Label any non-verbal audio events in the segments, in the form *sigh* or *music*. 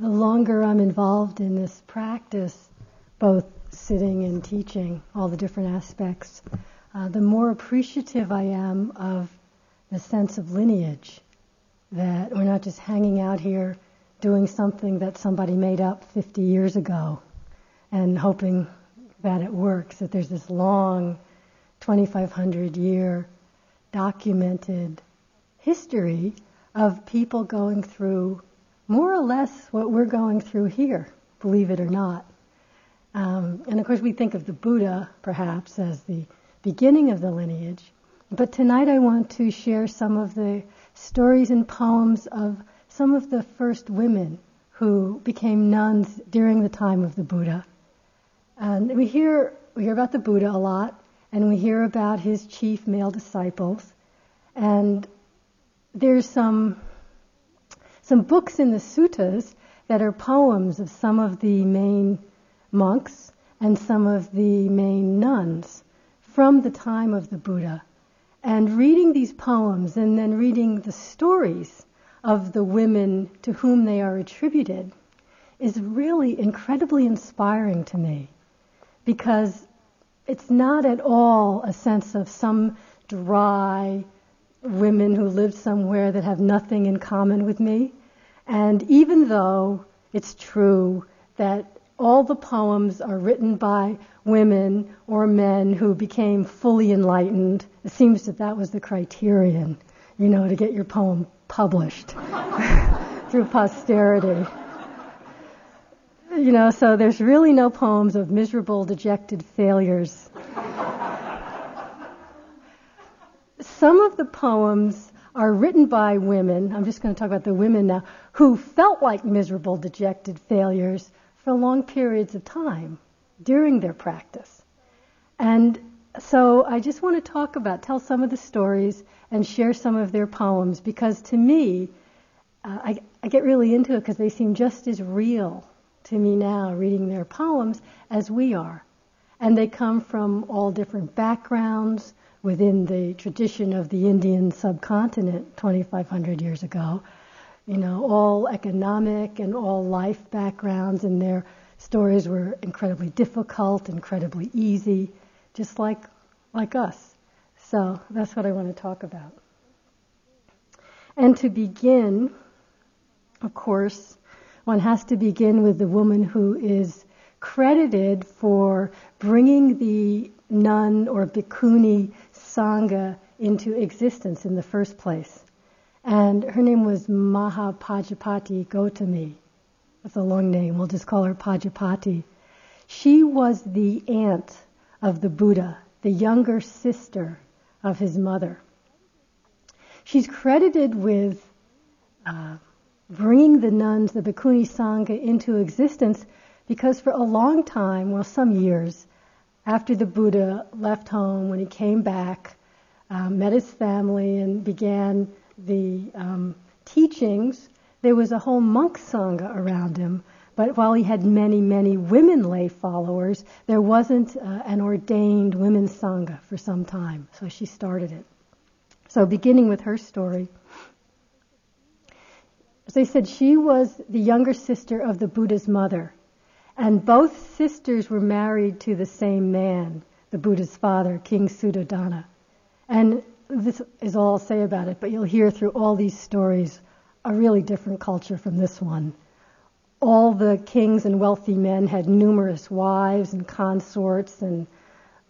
the longer I'm involved in this practice, both sitting and teaching, all the different aspects, uh, the more appreciative I am of the sense of lineage. That we're not just hanging out here doing something that somebody made up 50 years ago and hoping that it works, that there's this long 2,500 year documented history of people going through more or less what we're going through here, believe it or not. Um, and of course, we think of the Buddha perhaps as the beginning of the lineage. But tonight I want to share some of the stories and poems of some of the first women who became nuns during the time of the Buddha. And we hear, we hear about the Buddha a lot, and we hear about his chief male disciples. And there's some some books in the suttas that are poems of some of the main monks and some of the main nuns from the time of the Buddha. And reading these poems and then reading the stories of the women to whom they are attributed is really incredibly inspiring to me because it's not at all a sense of some dry women who live somewhere that have nothing in common with me. And even though it's true that all the poems are written by women or men who became fully enlightened, it seems that that was the criterion, you know, to get your poem published *laughs* through posterity. You know, so there's really no poems of miserable, dejected failures. Some of the poems are written by women, I'm just going to talk about the women now, who felt like miserable, dejected failures for long periods of time during their practice. And so I just want to talk about, tell some of the stories and share some of their poems because to me, uh, I, I get really into it because they seem just as real to me now reading their poems as we are. And they come from all different backgrounds, within the tradition of the Indian subcontinent 2,500 years ago. You know, all economic and all life backgrounds, and their stories were incredibly difficult, incredibly easy, just like like us. So that's what I want to talk about. And to begin, of course, one has to begin with the woman who is credited for bringing the nun or bhikkhuni Sangha into existence in the first place. And her name was Mahapajapati Gotami. That's a long name. We'll just call her Pajapati. She was the aunt of the Buddha, the younger sister of his mother. She's credited with uh, bringing the nuns, the Bhikkhuni Sangha, into existence because for a long time, well, some years, after the Buddha left home, when he came back, um, met his family, and began the um, teachings, there was a whole monk sangha around him. But while he had many, many women lay followers, there wasn't uh, an ordained women's sangha for some time. So she started it. So beginning with her story, as I said, she was the younger sister of the Buddha's mother. And both sisters were married to the same man, the Buddha's father, King Suddhodana. And this is all I'll say about it, but you'll hear through all these stories a really different culture from this one. All the kings and wealthy men had numerous wives and consorts and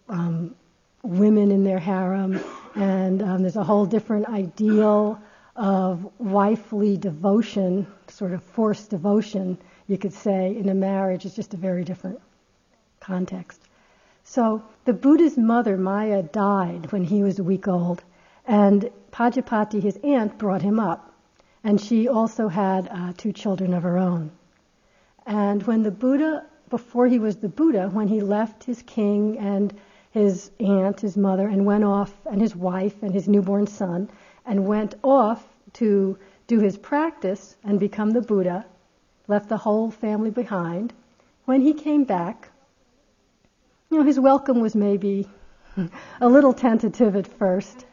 um, women in their harem, and um, there's a whole different ideal of wifely devotion, sort of forced devotion, you could say, in a marriage is just a very different context. So the Buddha's mother, Maya, died when he was a week old, and Pajapati, his aunt, brought him up. And she also had uh, two children of her own. And when the Buddha, before he was the Buddha, when he left his king and his aunt, his mother, and went off, and his wife and his newborn son, and went off to do his practice and become the Buddha, left the whole family behind. When he came back, you know, his welcome was maybe *laughs* a little tentative at first,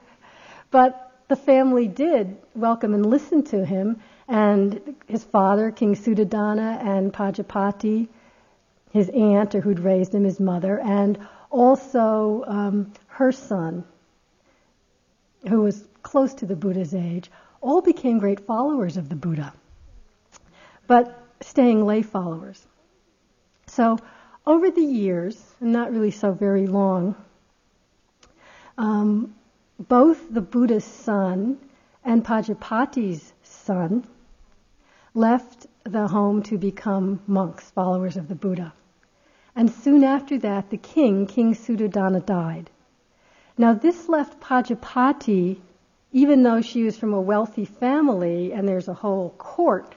but the family did welcome and listen to him, And his father, King Suddhodana, and Pajapati, his aunt, or who'd raised him, his mother, and also um, her son, who was close to the Buddha's age, all became great followers of the Buddha, but staying lay followers. So, over the years, and not really so very long, um, both the Buddha's son and Pajapati's son left the home to become monks, followers of the Buddha. And soon after that, the king, King Suddhodana, died. Now, this left Pajapati, even though she was from a wealthy family and there's a whole court,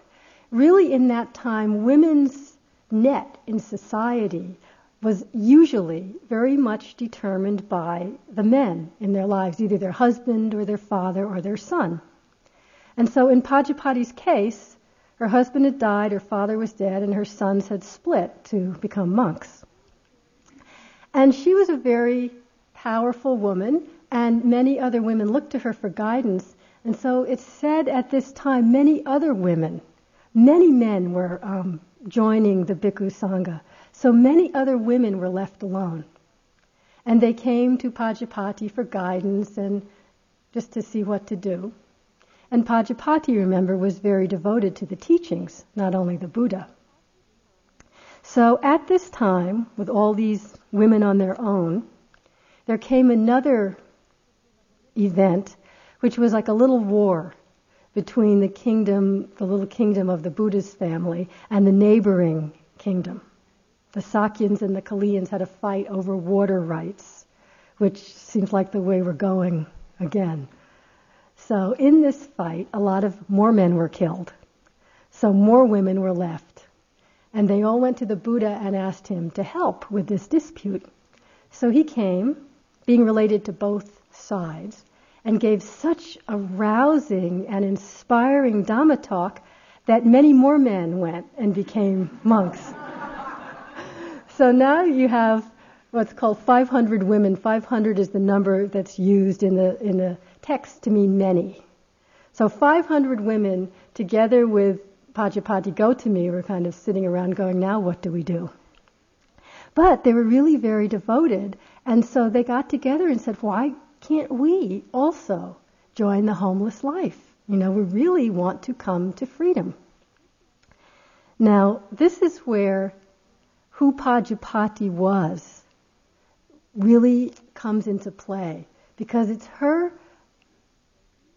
really in that time, women's net in society was usually very much determined by the men in their lives, either their husband or their father or their son. And so in Pajapati's case, her husband had died, her father was dead, and her sons had split to become monks. And she was a very powerful woman, and many other women looked to her for guidance. And so it's said at this time, many other women, many men were um, joining the Bhikkhu Sangha. So many other women were left alone. And they came to Pajapati for guidance and just to see what to do. And Pajapati, remember, was very devoted to the teachings, not only the Buddha. So at this time, with all these women on their own, there came another event, which was like a little war between the kingdom, the little kingdom of the Buddha's family, and the neighboring kingdom. The Sakyans and the Kaliyans had a fight over water rights, which seems like the way we're going again. So in this fight, a lot of more men were killed. So more women were left. And they all went to the Buddha and asked him to help with this dispute. So he came, being related to both sides, and gave such a rousing and inspiring Dhamma talk that many more men went and became monks. *laughs* so now you have what's called 500 women. 500 is the number that's used in the in the text to mean many. So 500 women together with Pajapati Gotami were kind of sitting around going, now what do we do? But they were really very devoted, and so they got together and said, why can't we also join the homeless life? You know, we really want to come to freedom. Now, this is where who was really comes into play because it's her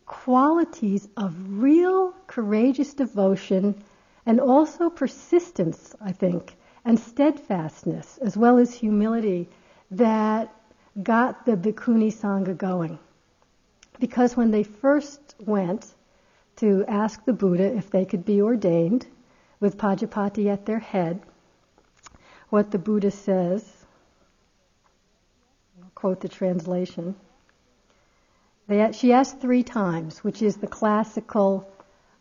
qualities of real courageous devotion and also persistence, I think, and steadfastness, as well as humility, that got the Bhikkhuni Sangha going. Because when they first went to ask the Buddha if they could be ordained, with Pajapati at their head, what the Buddha says, I'll quote the translation. They, she asked three times, which is the classical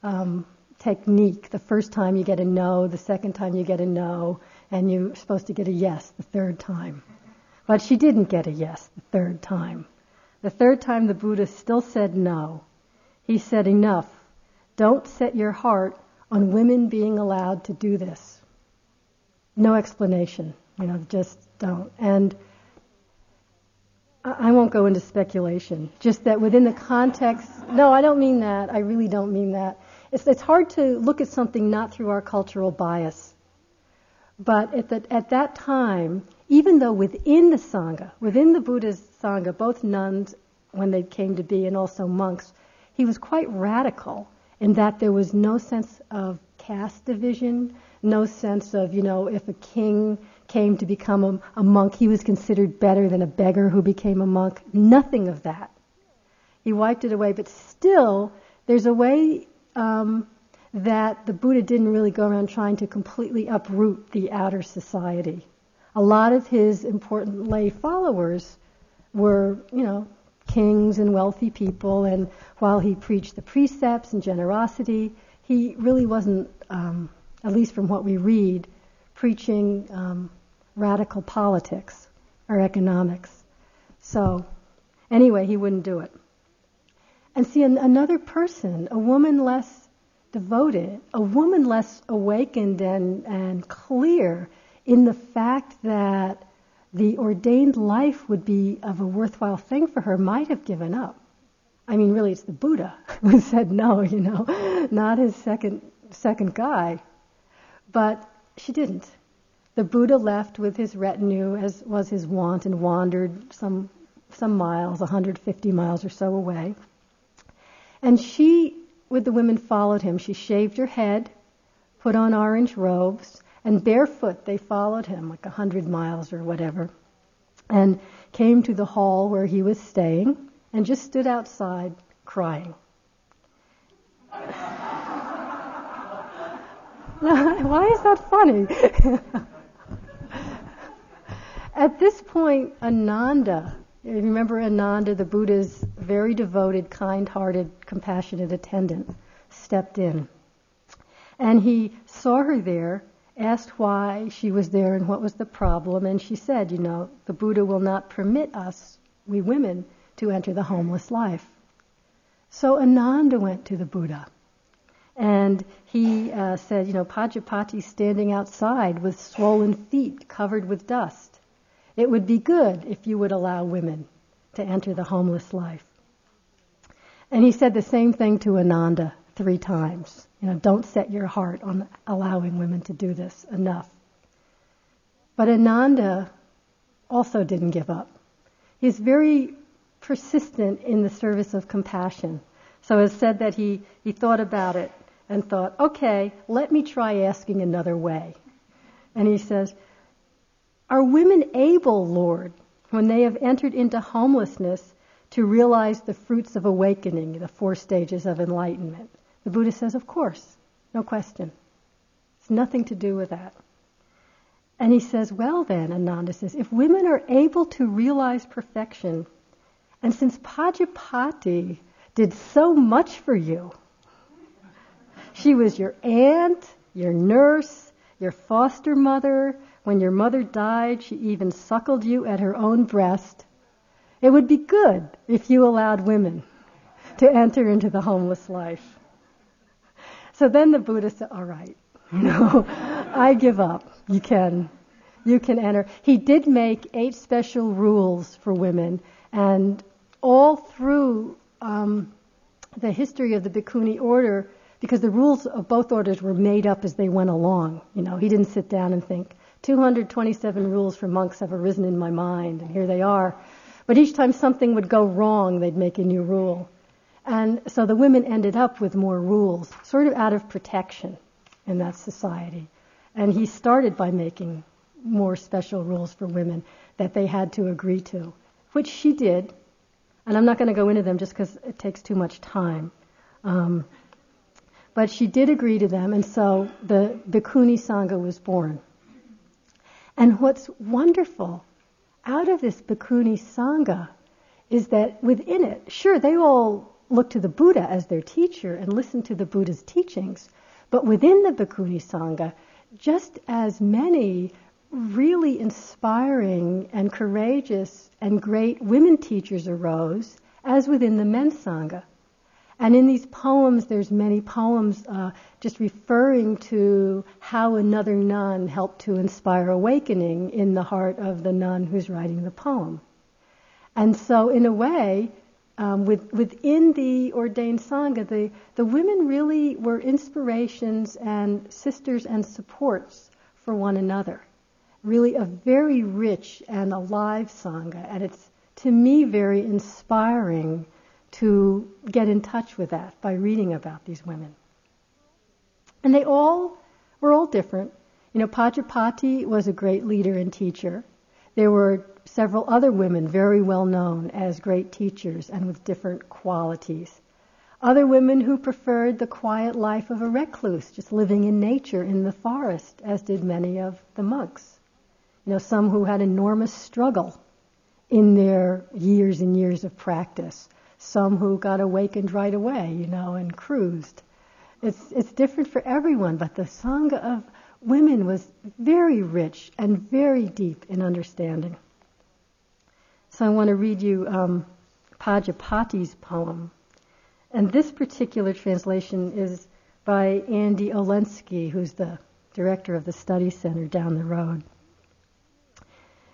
um, technique. The first time you get a no, the second time you get a no, and you're supposed to get a yes the third time. But she didn't get a yes the third time. The third time the Buddha still said no. He said, Enough. Don't set your heart on women being allowed to do this. No explanation. You know, just don't. And I won't go into speculation. Just that within the context, no, I don't mean that. I really don't mean that. It's, it's hard to look at something not through our cultural bias. But at, the, at that time, even though within the Sangha, within the Buddha's Sangha, both nuns when they came to be and also monks, he was quite radical in that there was no sense of caste division, no sense of, you know, if a king came to become a, a, monk, he was considered better than a beggar who became a monk. Nothing of that. He wiped it away, but still, there's a way um, that the Buddha didn't really go around trying to completely uproot the outer society. A lot of his important lay followers were, you know, kings and wealthy people, and while he preached the precepts and generosity, he really wasn't, um, at least from what we read, preaching um, radical politics or economics. So, anyway, he wouldn't do it. And see, an, another person, a woman less devoted, a woman less awakened and, and clear in the fact that the ordained life would be of a worthwhile thing for her might have given up. I mean, really, it's the Buddha *laughs* who said no, you know, not his second second guy. But she didn't. The Buddha left with his retinue, as was his wont, and wandered some some miles, 150 miles or so away. And she, with the women, followed him. She shaved her head, put on orange robes, and barefoot they followed him, like a hundred miles or whatever, and came to the hall where he was staying, and just stood outside crying. *laughs* Why is that funny? *laughs* At this point, Ananda, remember Ananda, the Buddha's very devoted, kind hearted, compassionate attendant, stepped in. And he saw her there, asked why she was there and what was the problem, and she said, You know, the Buddha will not permit us, we women, to enter the homeless life. So Ananda went to the Buddha. And he uh, said, you know, Pajapati standing outside with swollen feet covered with dust. It would be good if you would allow women to enter the homeless life. And he said the same thing to Ananda three times. You know, don't set your heart on allowing women to do this enough. But Ananda also didn't give up. He's very persistent in the service of compassion. So it's said that he, he thought about it and thought, okay, let me try asking another way. And he says, Are women able, Lord, when they have entered into homelessness, to realize the fruits of awakening, the four stages of enlightenment? The Buddha says, Of course, no question. It's nothing to do with that. And he says, Well, then, Ananda says, if women are able to realize perfection, and since Pajapati did so much for you, she was your aunt, your nurse, your foster mother. When your mother died, she even suckled you at her own breast. It would be good if you allowed women to enter into the homeless life. So then the Buddha said, all right, *laughs* you know, I give up. You can, you can enter. He did make eight special rules for women, and all through um, the history of the Bhikkhuni order, because the rules of both orders were made up as they went along. You know, he didn't sit down and think, 227 rules for monks have arisen in my mind, and here they are. But each time something would go wrong, they'd make a new rule. And so the women ended up with more rules, sort of out of protection in that society. And he started by making more special rules for women that they had to agree to, which she did. And I'm not going to go into them just because it takes too much time. Um, but she did agree to them, and so the Bhikkhuni Sangha was born. And what's wonderful out of this Bhikkhuni Sangha is that within it, sure, they all look to the Buddha as their teacher and listen to the Buddha's teachings, but within the Bhikkhuni Sangha, just as many really inspiring and courageous and great women teachers arose as within the men's Sangha. And in these poems, there's many poems uh, just referring to how another nun helped to inspire awakening in the heart of the nun who's writing the poem. And so, in a way, um, with, within the ordained sangha, the, the women really were inspirations and sisters and supports for one another. Really, a very rich and alive sangha, and it's to me very inspiring to get in touch with that by reading about these women. And they all were all different. You know, Pajapati was a great leader and teacher. There were several other women very well known as great teachers and with different qualities. Other women who preferred the quiet life of a recluse, just living in nature in the forest, as did many of the monks. You know, some who had enormous struggle in their years and years of practice some who got awakened right away, you know, and cruised. It's, it's different for everyone, but the Sangha of women was very rich and very deep in understanding. So I want to read you um, Pajapati's poem. And this particular translation is by Andy Olendzki, who's the director of the study center down the road.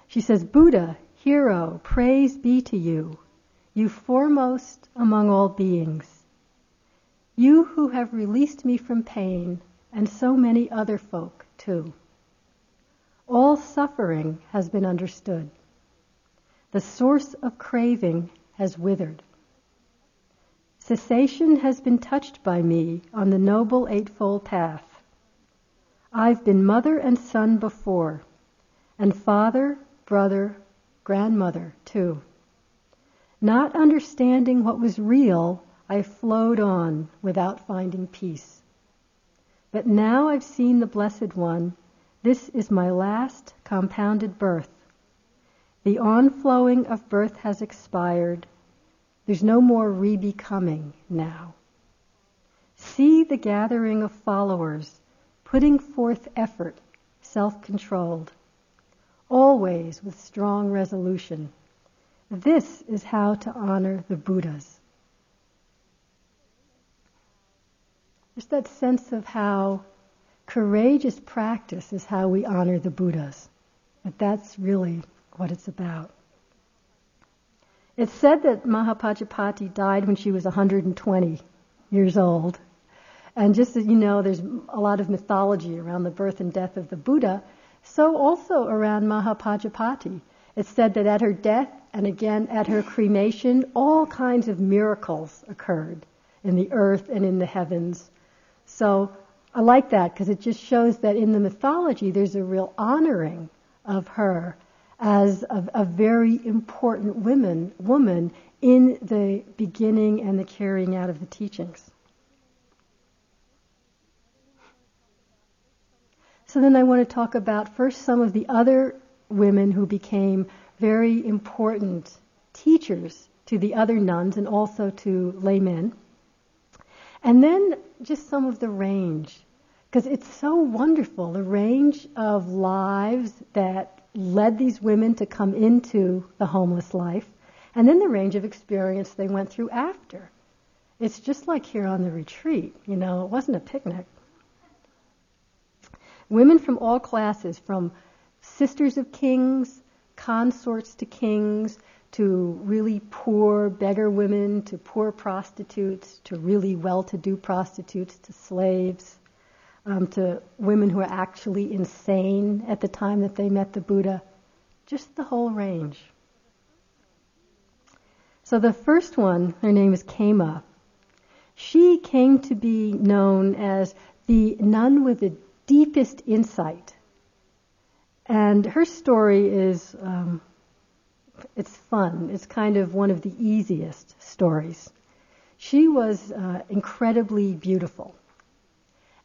She says, Buddha, hero, praise be to you, you foremost among all beings. You who have released me from pain, and so many other folk too. All suffering has been understood. The source of craving has withered. Cessation has been touched by me on the noble eightfold path. I've been mother and son before, and father, brother, grandmother too. Not understanding what was real, I flowed on without finding peace. But now I've seen the Blessed One. This is my last compounded birth. The onflowing of birth has expired. There's no more rebecoming now. See the gathering of followers putting forth effort, self controlled, always with strong resolution. This is how to honor the Buddhas. Just that sense of how courageous practice is how we honor the Buddhas. That that's really what it's about. It's said that Mahapajapati died when she was 120 years old. And just as you know, there's a lot of mythology around the birth and death of the Buddha, so also around Mahapajapati. It's said that at her death and again at her cremation, all kinds of miracles occurred in the earth and in the heavens. So I like that because it just shows that in the mythology there's a real honoring of her as a, a very important woman, woman in the beginning and the carrying out of the teachings. So then I want to talk about first some of the other women who became very important teachers to the other nuns and also to laymen. And then just some of the range, because it's so wonderful, the range of lives that led these women to come into the homeless life, and then the range of experience they went through after. It's just like here on the retreat, you know, it wasn't a picnic. Women from all classes, from sisters of kings, consorts to kings, to really poor beggar women, to poor prostitutes, to really well to do prostitutes, to slaves, um, to women who are actually insane at the time that they met the Buddha, just the whole range. So the first one, her name is Khema. She came to be known as the nun with the deepest insight. And her story is, um, it's fun. It's kind of one of the easiest stories. She was uh, incredibly beautiful.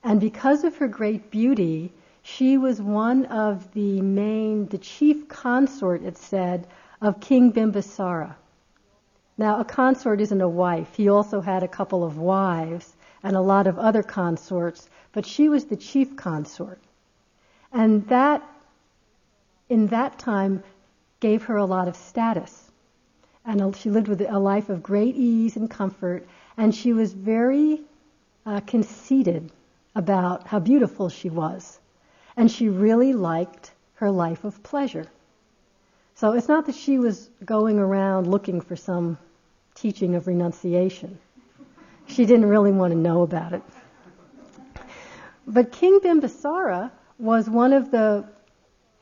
And because of her great beauty, she was one of the main, the chief consort, it said, of King Bimbisara. Now, a consort isn't a wife. He also had a couple of wives and a lot of other consorts, but she was the chief consort. And that, in that time, gave her a lot of status. And she lived with a life of great ease and comfort, and she was very uh, conceited about how beautiful she was. And she really liked her life of pleasure. So it's not that she was going around looking for some teaching of renunciation. She didn't really want to know about it. But King Bimbisara was one of the,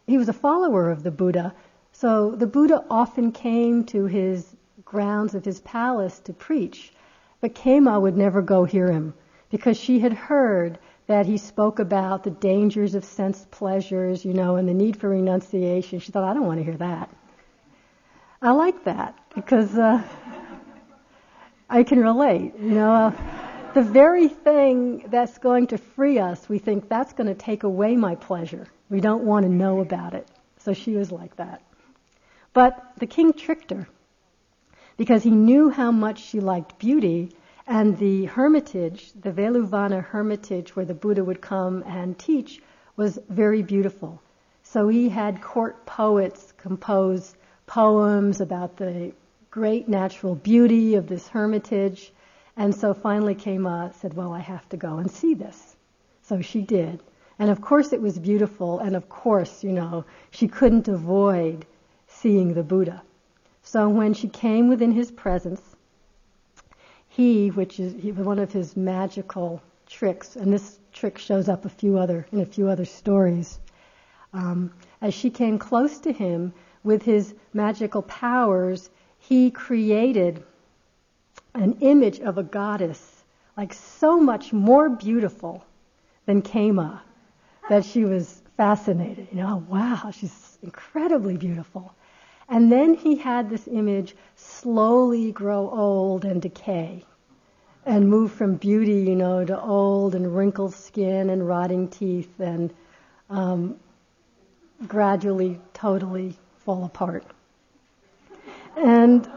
he was a follower of the Buddha. So the Buddha often came to his grounds of his palace to preach. But Khema would never go hear him because she had heard that he spoke about the dangers of sense pleasures, you know, and the need for renunciation. She thought, I don't want to hear that. I like that because uh, I can relate. You know, the very thing that's going to free us, we think that's going to take away my pleasure. We don't want to know about it. So she was like that. But the king tricked her because he knew how much she liked beauty and the hermitage, the Veluvana hermitage where the Buddha would come and teach, was very beautiful. So he had court poets compose poems about the great natural beauty of this hermitage. And so finally Khema uh, said, Well, I have to go and see this. So she did. And of course it was beautiful, and of course, you know, she couldn't avoid seeing the Buddha. So when she came within his presence, he, which is he, one of his magical tricks, and this trick shows up a few other in a few other stories. Um, as she came close to him with his magical powers, he created an image of a goddess, like so much more beautiful than Khema, that she was fascinated. You know, wow, she's incredibly beautiful. And then he had this image slowly grow old and decay and move from beauty, you know, to old and wrinkled skin and rotting teeth and um, gradually, totally fall apart. And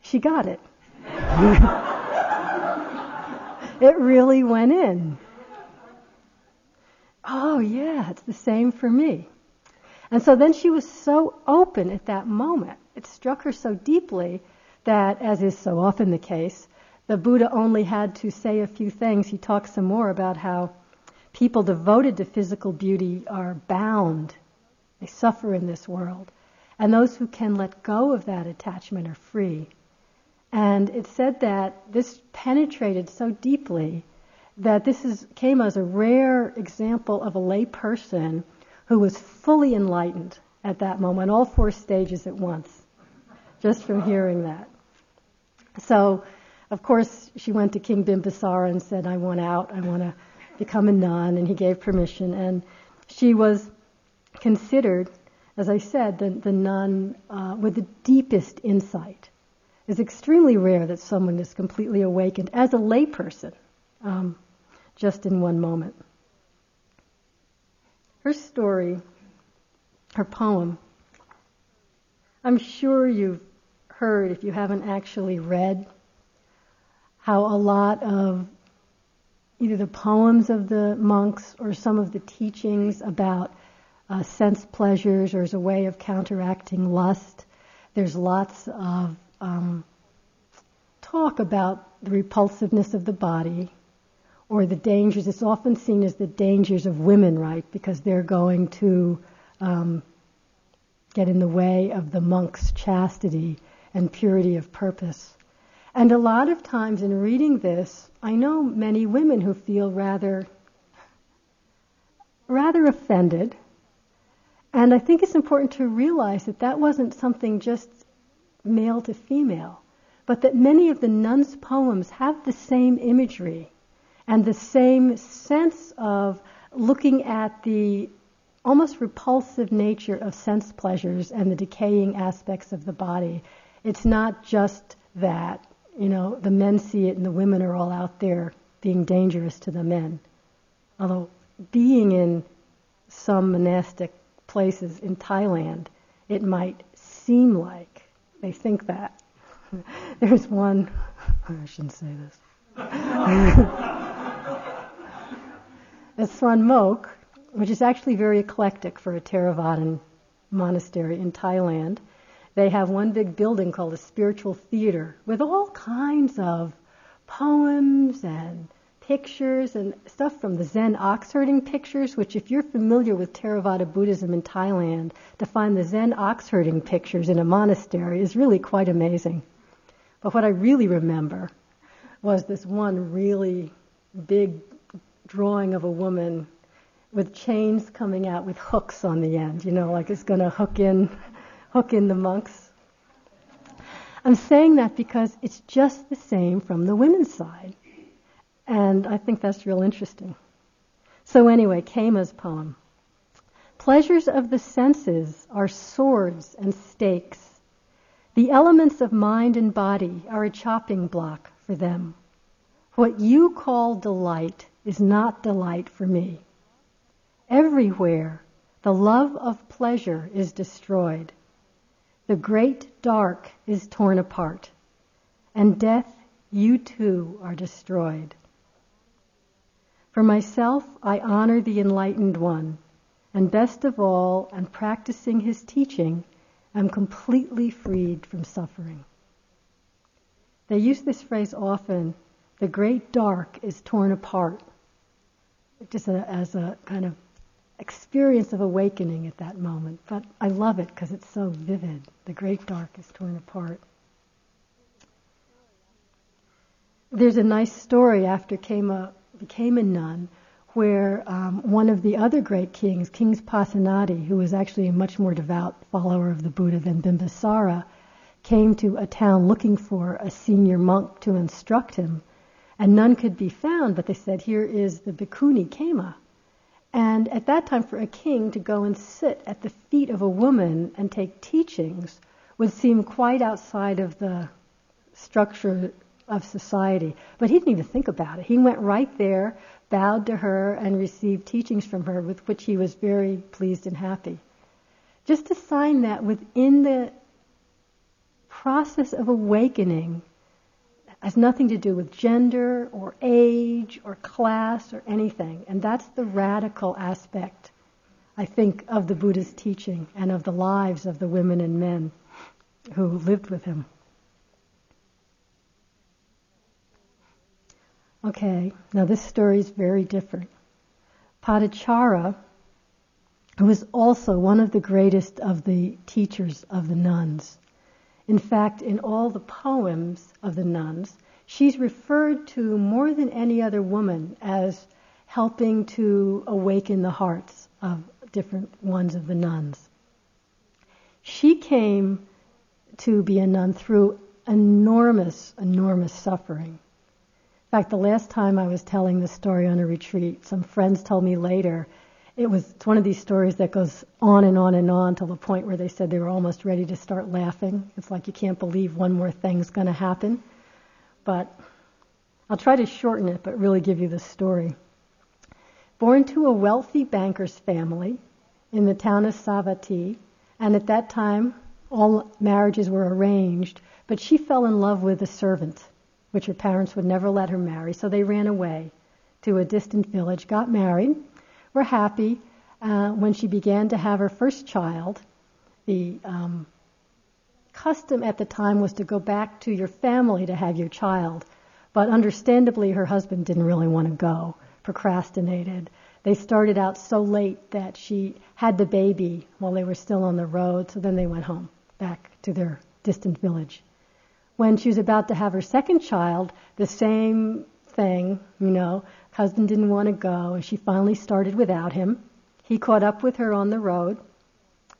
she got it. *laughs* it really went in. Oh, yeah, it's the same for me. And so then she was so open at that moment. It struck her so deeply that, as is so often the case, the Buddha only had to say a few things. He talks some more about how people devoted to physical beauty are bound, they suffer in this world. And those who can let go of that attachment are free. And it said that this penetrated so deeply that this is, came as a rare example of a lay person who was fully enlightened at that moment, all four stages at once, just from hearing that. So, of course, she went to King Bimbisara and said, I want out, I want to become a nun, and he gave permission. And she was considered, as I said, the, the nun uh, with the deepest insight. It's extremely rare that someone is completely awakened as a layperson, um, just in one moment. Her story, her poem, I'm sure you've heard, if you haven't actually read, how a lot of either the poems of the monks or some of the teachings about uh, sense pleasures or as a way of counteracting lust. There's lots of um, talk about the repulsiveness of the body or the dangers. It's often seen as the dangers of women, right? Because they're going to um, get in the way of the monk's chastity and purity of purpose. And a lot of times in reading this, I know many women who feel rather, rather offended. And I think it's important to realize that that wasn't something just male to female, but that many of the nuns' poems have the same imagery and the same sense of looking at the almost repulsive nature of sense pleasures and the decaying aspects of the body. It's not just that, you know, the men see it and the women are all out there being dangerous to the men. Although being in some monastic places in Thailand, it might seem like they think that. *laughs* There's one, *laughs* I shouldn't say this. *laughs* at Suan Mokkh, which is actually very eclectic for a Theravadan monastery in Thailand. They have one big building called a spiritual theater with all kinds of poems and pictures and stuff from the Zen ox herding pictures, which if you're familiar with Theravada Buddhism in Thailand, to find the Zen ox herding pictures in a monastery is really quite amazing. But what I really remember was this one really big drawing of a woman with chains coming out with hooks on the end, you know, like it's going to hook in, hook in the monks. I'm saying that because it's just the same from the women's side. And I think that's real interesting. So anyway, Khema's poem. Pleasures of the senses are swords and stakes. The elements of mind and body are a chopping block for them. What you call delight is not delight for me. Everywhere the love of pleasure is destroyed. The great dark is torn apart. And death, you too are destroyed. For myself, I honor the enlightened one, and best of all, and practicing his teaching, I'm completely freed from suffering. They use this phrase often the great dark is torn apart, just a, as a kind of experience of awakening at that moment. But I love it because it's so vivid. The great dark is torn apart. There's a nice story after Khema became a nun where um, one of the other great kings, King Pasenadi, who was actually a much more devout follower of the Buddha than Bimbisara, came to a town looking for a senior monk to instruct him. And none could be found, but they said, Here is the bhikkhuni Khema. And at that time, for a king to go and sit at the feet of a woman and take teachings would seem quite outside of the structure of society. But he didn't even think about it. He went right there, bowed to her, and received teachings from her, with which he was very pleased and happy. Just a sign that within the process of awakening has nothing to do with gender or age or class or anything. And that's the radical aspect, I think, of the Buddha's teaching and of the lives of the women and men who lived with him. Okay, now this story is very different. Padachara, who was also one of the greatest of the teachers of the nuns. In fact, in all the poems of the nuns, she's referred to more than any other woman as helping to awaken the hearts of different ones of the nuns. She came to be a nun through enormous, enormous suffering. In fact, the last time I was telling this story on a retreat, some friends told me later it was it's one of these stories that goes on and on and on till the point where they said they were almost ready to start laughing. It's like you can't believe one more thing's going to happen. But I'll try to shorten it, but really give you the story. Born to a wealthy banker's family in the town of Savatthi, and at that time all marriages were arranged, but she fell in love with a servant which her parents would never let her marry. So they ran away to a distant village, got married, were happy. Uh, when she began to have her first child, the um, custom at the time was to go back to your family to have your child. But understandably, her husband didn't really want to go, procrastinated. They started out so late that she had the baby while they were still on the road, so then they went home, back to their distant village when she was about to have her second child, the same thing, you know, husband didn't want to go, and she finally started without him. He caught up with her on the road,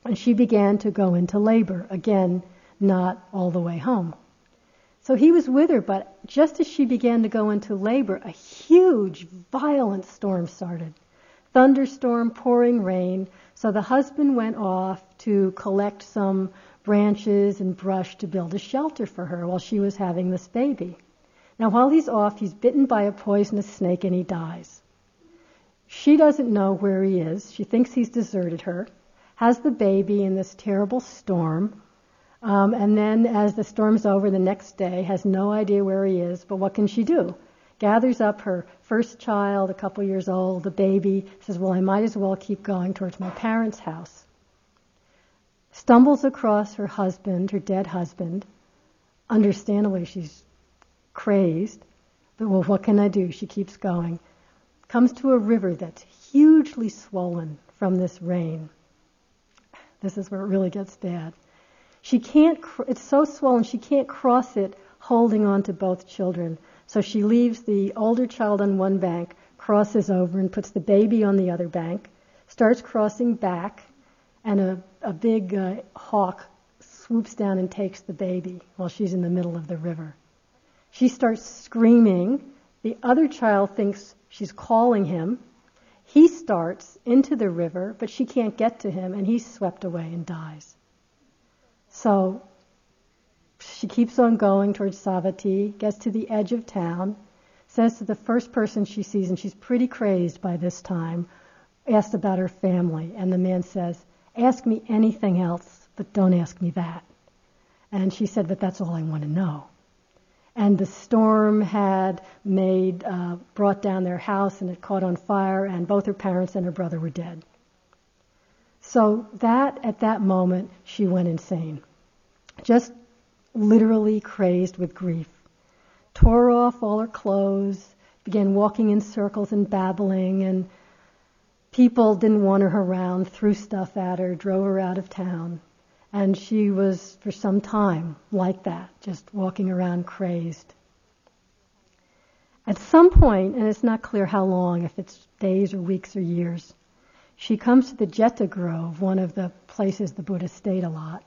and she began to go into labor, again, not all the way home. So he was with her, but just as she began to go into labor, a huge, violent storm started. Thunderstorm, pouring rain. So the husband went off to collect some branches and brush to build a shelter for her while she was having this baby. Now, while he's off, he's bitten by a poisonous snake and he dies. She doesn't know where he is. She thinks he's deserted her, has the baby in this terrible storm, um, and then as the storm's over the next day, has no idea where he is, but what can she do? Gathers up her first child, a couple years old, the baby, says, Well, I might as well keep going towards my parents' house stumbles across her husband, her dead husband. Understandably, she's crazed. But, well, what can I do? She keeps going. Comes to a river that's hugely swollen from this rain. This is where it really gets bad. She can't, it's so swollen, she can't cross it holding on to both children. So she leaves the older child on one bank, crosses over and puts the baby on the other bank, starts crossing back, and a, a big uh, hawk swoops down and takes the baby while she's in the middle of the river. She starts screaming. The other child thinks she's calling him. He starts into the river, but she can't get to him, and he's swept away and dies. So she keeps on going towards Savatthi, gets to the edge of town, says to the first person she sees, and she's pretty crazed by this time, asks about her family, and the man says, Ask me anything else, but don't ask me that. And she said, But that's all I want to know. And the storm had made, uh, brought down their house and it caught on fire, and both her parents and her brother were dead. So that, at that moment, she went insane. Just literally crazed with grief. tore off all her clothes, began walking in circles and babbling, and people didn't want her around, threw stuff at her, drove her out of town. And she was, for some time, like that, just walking around crazed. At some point, and it's not clear how long, if it's days or weeks or years, she comes to the Jeta Grove, one of the places the Buddha stayed a lot.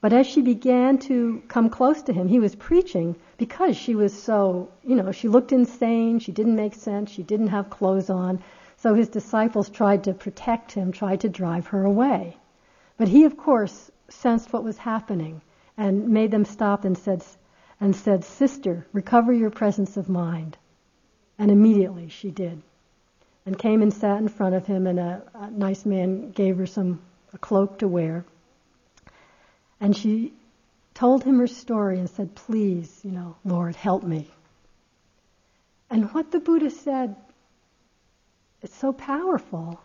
But as she began to come close to him, he was preaching because she was so, you know, she looked insane, she didn't make sense, she didn't have clothes on. So his disciples tried to protect him, tried to drive her away. But he, of course, sensed what was happening and made them stop and said, and said, Sister, recover your presence of mind. And immediately she did and came and sat in front of him, and a, a nice man gave her some a cloak to wear. And she told him her story and said, Please, you know, Lord, help me. And what the Buddha said, it's so powerful.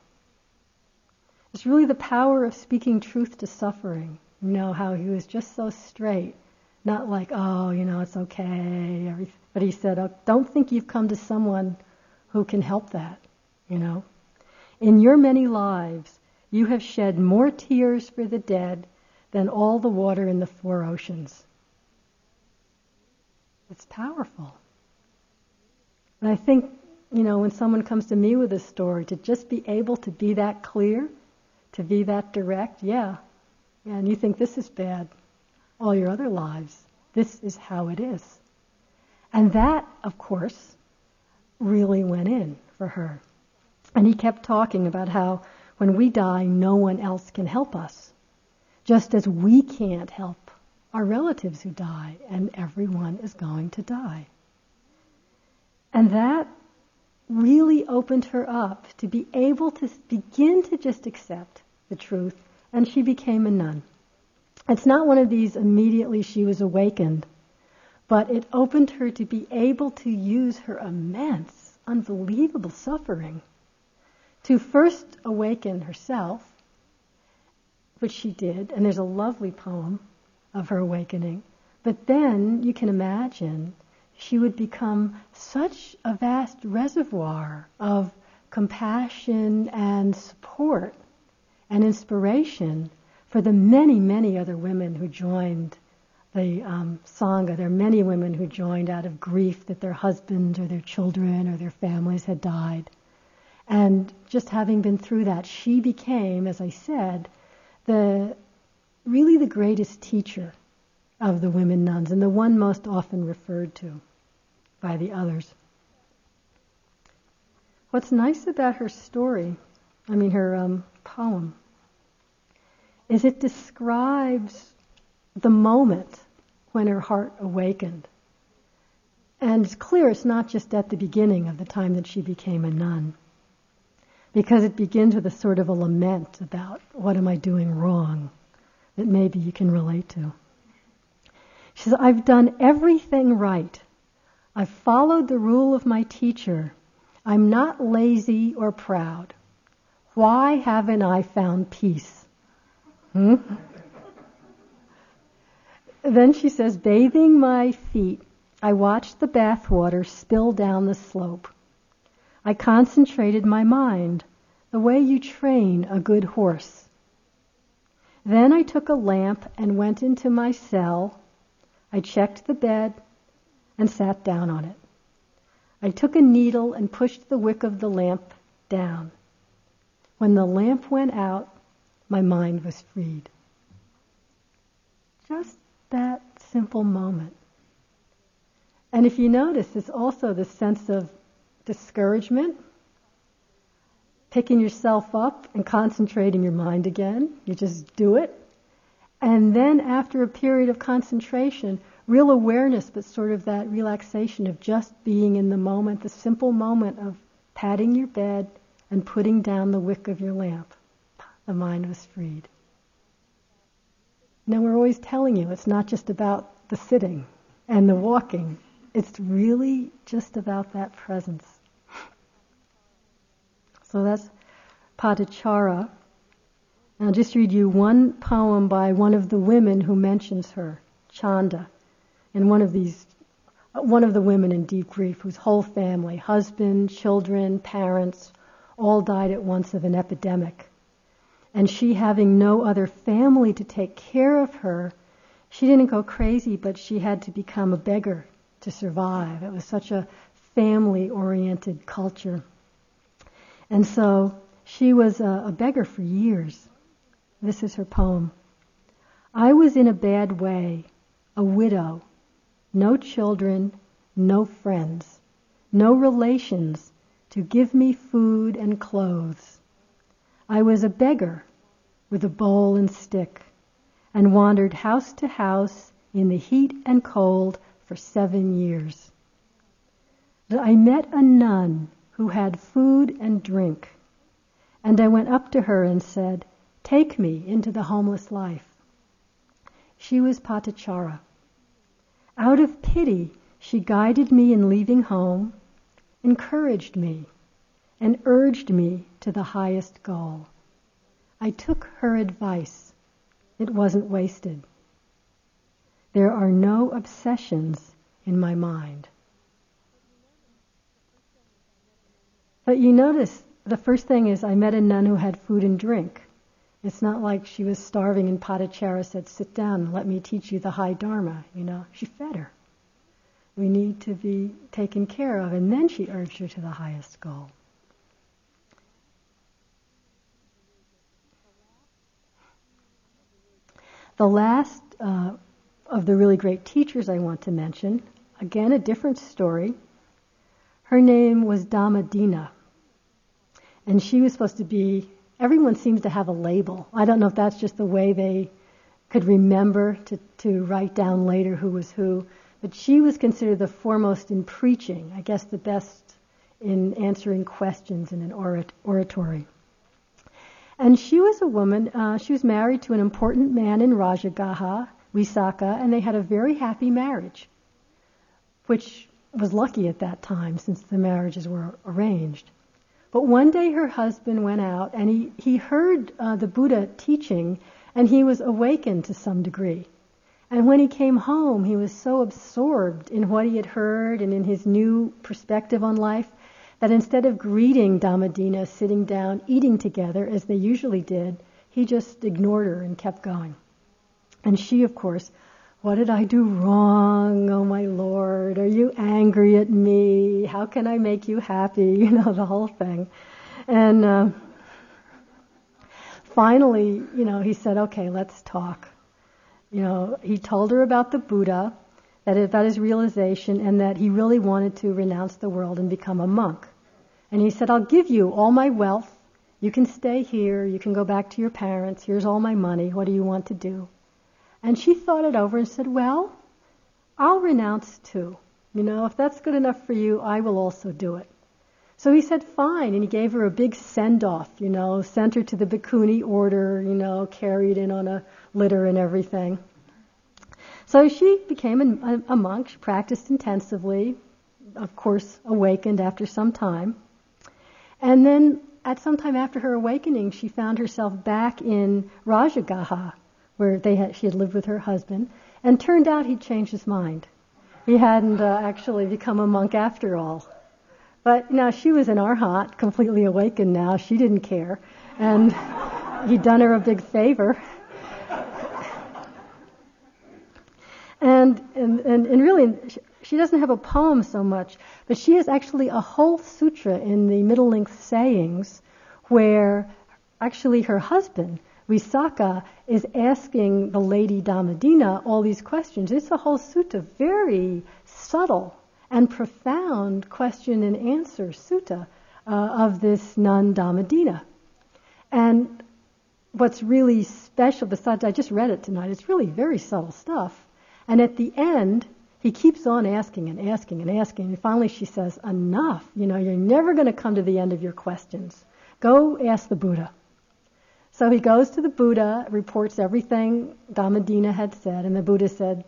It's really the power of speaking truth to suffering. You know, how he was just so straight. Not like, oh, you know, it's okay. But he said, oh, don't think you've come to someone who can help that you know. In your many lives, you have shed more tears for the dead than all the water in the four oceans. It's powerful. And I think, you know, when someone comes to me with a story, to just be able to be that clear, to be that direct, yeah. and you think this is bad. All your other lives, this is how it is. And that, of course, really went in for her. And he kept talking about how when we die, no one else can help us. Just as we can't help our relatives who die, and everyone is going to die. And that really opened her up to be able to begin to just accept the truth, and she became a nun. It's not one of these immediately she was awakened, but it opened her to be able to use her immense, unbelievable suffering to first awaken herself, which she did, and there's a lovely poem of her awakening. But then you can imagine she would become such a vast reservoir of compassion and support and inspiration for the many, many other women who joined the um, Sangha. There are many women who joined out of grief that their husbands or their children or their families had died. And just having been through that, she became, as I said, the really the greatest teacher of the women nuns and the one most often referred to by the others. What's nice about her story, I mean her um, poem, is it describes the moment when her heart awakened. And it's clear it's not just at the beginning of the time that she became a nun because it begins with a sort of a lament about what am I doing wrong that maybe you can relate to. She says, I've done everything right. I've followed the rule of my teacher. I'm not lazy or proud. Why haven't I found peace? Hmm? then she says, bathing my feet, I watched the bathwater spill down the slope. I concentrated my mind, the way you train a good horse. Then I took a lamp and went into my cell. I checked the bed and sat down on it. I took a needle and pushed the wick of the lamp down. When the lamp went out, my mind was freed. Just that simple moment. And if you notice, it's also the sense of discouragement, picking yourself up and concentrating your mind again. You just do it. And then after a period of concentration, real awareness, but sort of that relaxation of just being in the moment, the simple moment of patting your bed and putting down the wick of your lamp. The mind was freed. Now we're always telling you it's not just about the sitting and the walking. It's really just about that presence. So that's Patachara. I'll just read you one poem by one of the women who mentions her, Chanda, and one of these one of the women in deep grief whose whole family, husband, children, parents, all died at once of an epidemic. And she having no other family to take care of her, she didn't go crazy, but she had to become a beggar to survive. It was such a family oriented culture. And so she was a, a beggar for years. This is her poem. I was in a bad way, a widow, no children, no friends, no relations to give me food and clothes. I was a beggar with a bowl and stick and wandered house to house in the heat and cold for seven years. I met a nun who had food and drink, and I went up to her and said, Take me into the homeless life. She was Patachara. Out of pity, she guided me in leaving home, encouraged me, and urged me to the highest goal. I took her advice. It wasn't wasted. There are no obsessions in my mind. But you notice the first thing is I met a nun who had food and drink. It's not like she was starving and Patachara said, sit down and let me teach you the high dharma. You know, she fed her. We need to be taken care of. And then she urged her to the highest goal. The last uh, of the really great teachers I want to mention, again, a different story. Her name was Dhammadina. And she was supposed to be, everyone seems to have a label. I don't know if that's just the way they could remember to, to write down later who was who. But she was considered the foremost in preaching, I guess the best in answering questions in an orat- oratory. And she was a woman, uh, she was married to an important man in Rajagaha, Visakha, and they had a very happy marriage, which was lucky at that time since the marriages were arranged. But one day her husband went out and he, he heard uh, the Buddha teaching and he was awakened to some degree. And when he came home, he was so absorbed in what he had heard and in his new perspective on life that instead of greeting Dhammadina, sitting down, eating together as they usually did, he just ignored her and kept going. And she, of course, what did I do wrong? Oh my Lord, are you angry at me? How can I make you happy? *laughs* You know, the whole thing. And uh, finally, you know, he said, okay, let's talk. You know, he told her about the Buddha, that about his realization, and that he really wanted to renounce the world and become a monk. And he said, I'll give you all my wealth. You can stay here. You can go back to your parents. Here's all my money. What do you want to do? And she thought it over and said, Well, I'll renounce too. You know, if that's good enough for you, I will also do it. So he said, fine. And he gave her a big send off, you know, sent her to the Bhikkhuni order, you know, carried in on a litter and everything. So she became a, a monk. She practiced intensively, of course, awakened after some time. And then at some time after her awakening, she found herself back in Rajagaha, where they had, she had lived with her husband, and turned out he'd changed his mind. He hadn't uh, actually become a monk after all. But now she was in Arhat, completely awakened now. She didn't care. And *laughs* he'd done her a big favor. And, and, and, really, she doesn't have a poem so much, but she has actually a whole sutra in the middle length sayings where actually her husband, Visakha, is asking the lady Dhammadina all these questions. It's a whole sutta, very subtle and profound question and answer sutta uh, of this nun Dhammadina. And what's really special, besides, I just read it tonight, it's really very subtle stuff. And at the end, he keeps on asking and asking and asking. And finally she says, Enough. You know, you're never going to come to the end of your questions. Go ask the Buddha. So he goes to the Buddha, reports everything Dhammadina had said, and the Buddha said,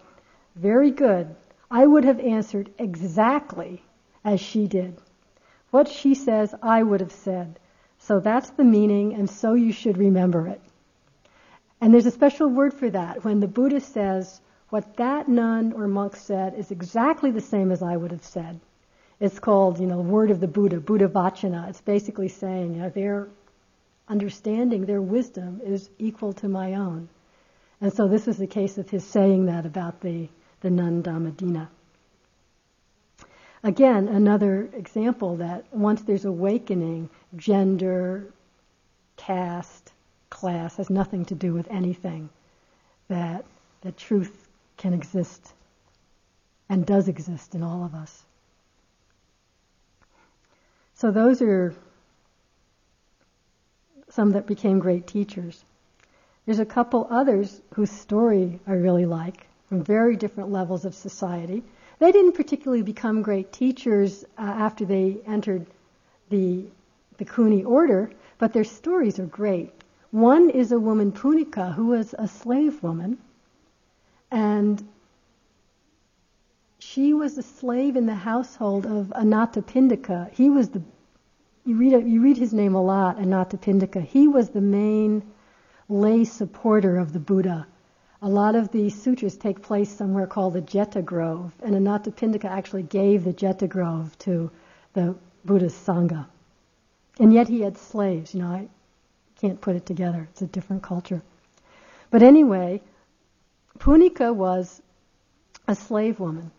Very good. I would have answered exactly as she did. What she says, I would have said. So that's the meaning, and so you should remember it. And there's a special word for that. When the Buddha says, what that nun or monk said is exactly the same as I would have said. It's called, you know, word of the Buddha, Buddha Vachana. It's basically saying, you know, their understanding, their wisdom is equal to my own. And so this is the case of his saying that about the, the nun Dhammadina. Again, another example that once there's awakening, gender, caste, class has nothing to do with anything. That, that truth can exist and does exist in all of us. So those are some that became great teachers. There's a couple others whose story I really like from very different levels of society. They didn't particularly become great teachers uh, after they entered the Bhikkhuni order, but their stories are great. One is a woman, Punika, who was a slave woman, and she was a slave in the household of Anathapindika. He was the you read you read his name a lot, Anathapindika. He was the main lay supporter of the Buddha. A lot of the sutras take place somewhere called the Jeta Grove, and Anathapindika actually gave the Jeta Grove to the Buddha's Sangha. And yet he had slaves, you know, I can't put it together. It's a different culture. But anyway, Punika was a slave woman.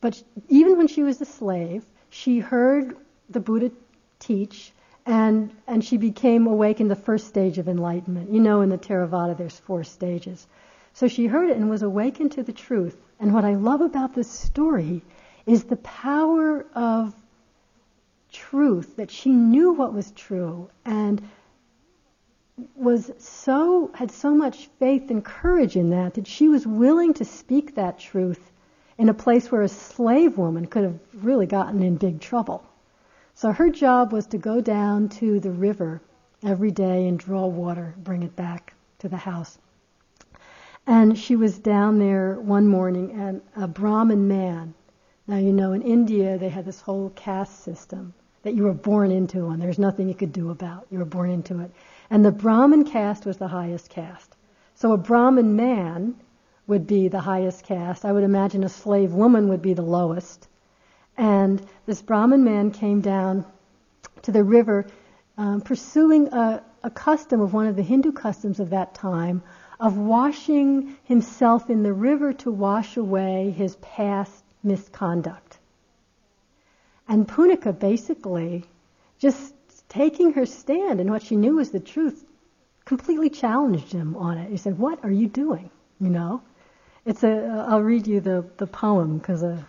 But even when she was a slave, she heard the Buddha teach and, and she became awake in the first stage of enlightenment. You know, in the Theravada, there's four stages. So she heard it and was awakened to the truth. And what I love about this story is the power of truth, that she knew what was true and was so, had so much faith and courage in that, that she was willing to speak that truth in a place where a slave woman could have really gotten in big trouble. So her job was to go down to the river every day and draw water, bring it back to the house. And she was down there one morning, and a Brahmin man. Now, you know, in India, they had this whole caste system that you were born into, and there's nothing you could do about. You were born into it. And the Brahmin caste was the highest caste. So a Brahmin man would be the highest caste. I would imagine a slave woman would be the lowest. And this Brahmin man came down to the river um, pursuing a, a custom of one of the Hindu customs of that time of washing himself in the river to wash away his past misconduct. And Punika basically, just taking her stand in what she knew was the truth, completely challenged him on it. He said, "What are you doing?" You know, it's a. I'll read you the the poem because uh,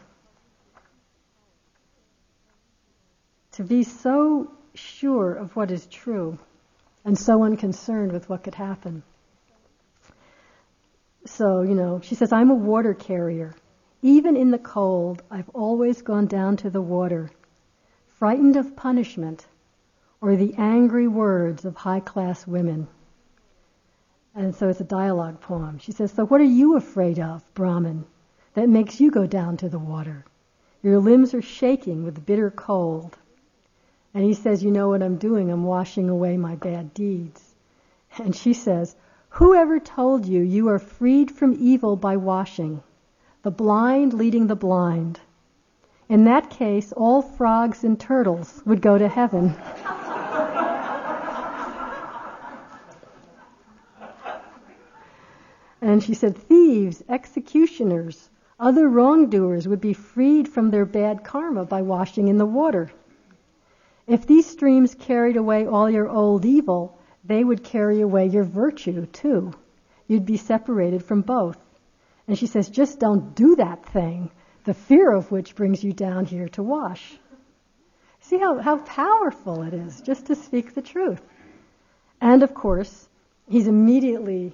to be so sure of what is true and so unconcerned with what could happen. So, you know, she says, I'm a water carrier. Even in the cold, I've always gone down to the water, frightened of punishment or the angry words of high class women. And so it's a dialogue poem. She says, So what are you afraid of, Brahmin, that makes you go down to the water? Your limbs are shaking with bitter cold. And he says, You know what I'm doing? I'm washing away my bad deeds. And she says, Whoever told you you are freed from evil by washing? The blind leading the blind. In that case, all frogs and turtles would go to heaven. *laughs* and she said, Thieves, executioners, other wrongdoers would be freed from their bad karma by washing in the water. If these streams carried away all your old evil, they would carry away your virtue too. You'd be separated from both. And she says, just don't do that thing, the fear of which brings you down here to wash. See how, how powerful it is just to speak the truth. And of course, he's immediately,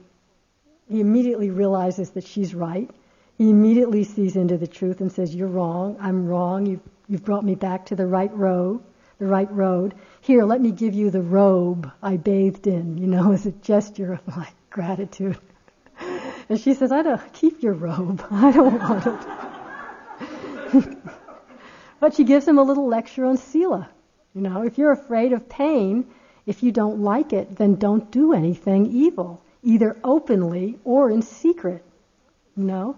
he immediately realizes that she's right. He immediately sees into the truth and says, You're wrong, I'm wrong, you've, you've brought me back to the right road the right road. Here, let me give you the robe I bathed in, you know, *laughs* as a gesture of my gratitude. *laughs* And she says, I don't keep your robe. *laughs* I don't want it. but she gives him a little lecture on sila. You know, if you're afraid of pain, if you don't like it, then don't do anything evil, either openly or in secret. Know?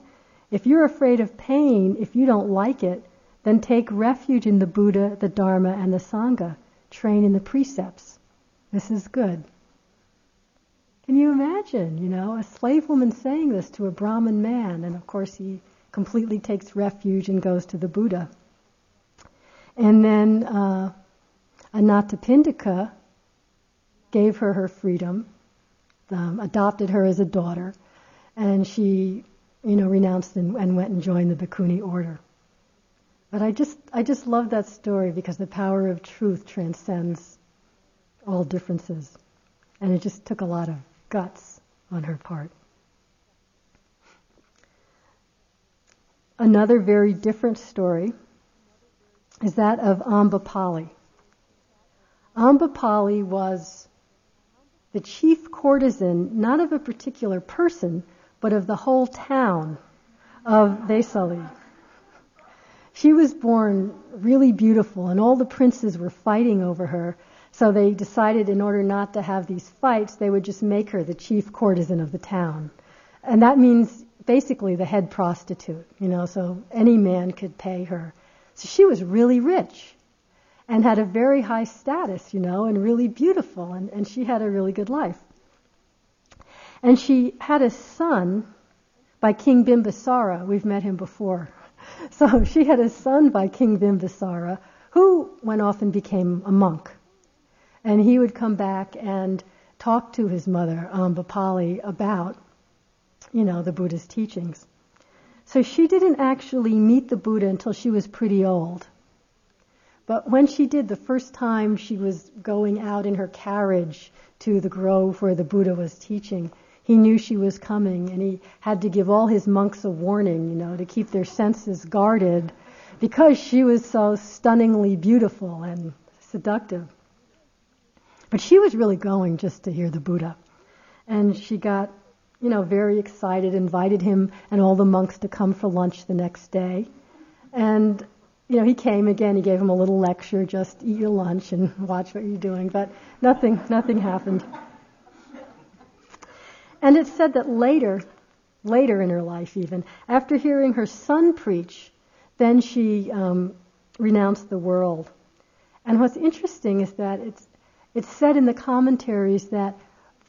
If you're afraid of pain, if you don't like it, then take refuge in the Buddha, the Dharma, and the Sangha. Train in the precepts. This is good. Can you imagine, you know, a slave woman saying this to a Brahmin man, and of course he completely takes refuge and goes to the Buddha. And then uh, Anathapindika gave her her freedom, um, adopted her as a daughter, and she, you know, renounced and, and went and joined the Bhikkhuni order. But I just, I just love that story because the power of truth transcends all differences. And it just took a lot of guts on her part. Another very different story is that of Ambapali. Ambapali was the chief courtesan, not of a particular person, but of the whole town of Vesali. She was born really beautiful, and all the princes were fighting over her so they decided in order not to have these fights, they would just make her the chief courtesan of the town. And that means basically the head prostitute, you know, so any man could pay her. So she was really rich and had a very high status, you know, and really beautiful, and, and she had a really good life. And she had a son by King Bimbisara. We've met him before. *laughs* So she had a son by King Bimbisara who went off and became a monk. And he would come back and talk to his mother, um, Ambapali, about, you know, the Buddha's teachings. So she didn't actually meet the Buddha until she was pretty old. But when she did the first time she was going out in her carriage to the grove where the Buddha was teaching, he knew she was coming and he had to give all his monks a warning, you know, to keep their senses guarded because she was so stunningly beautiful and seductive. But she was really going just to hear the Buddha. And she got, you know, very excited, invited him and all the monks to come for lunch the next day. And, you know, he came again, he gave him a little lecture, just eat your lunch and *laughs* watch what you're doing. But nothing, nothing happened. And it's said that later, later in her life even, after hearing her son preach, then she um, renounced the world. And what's interesting is that it's it's said in the commentaries that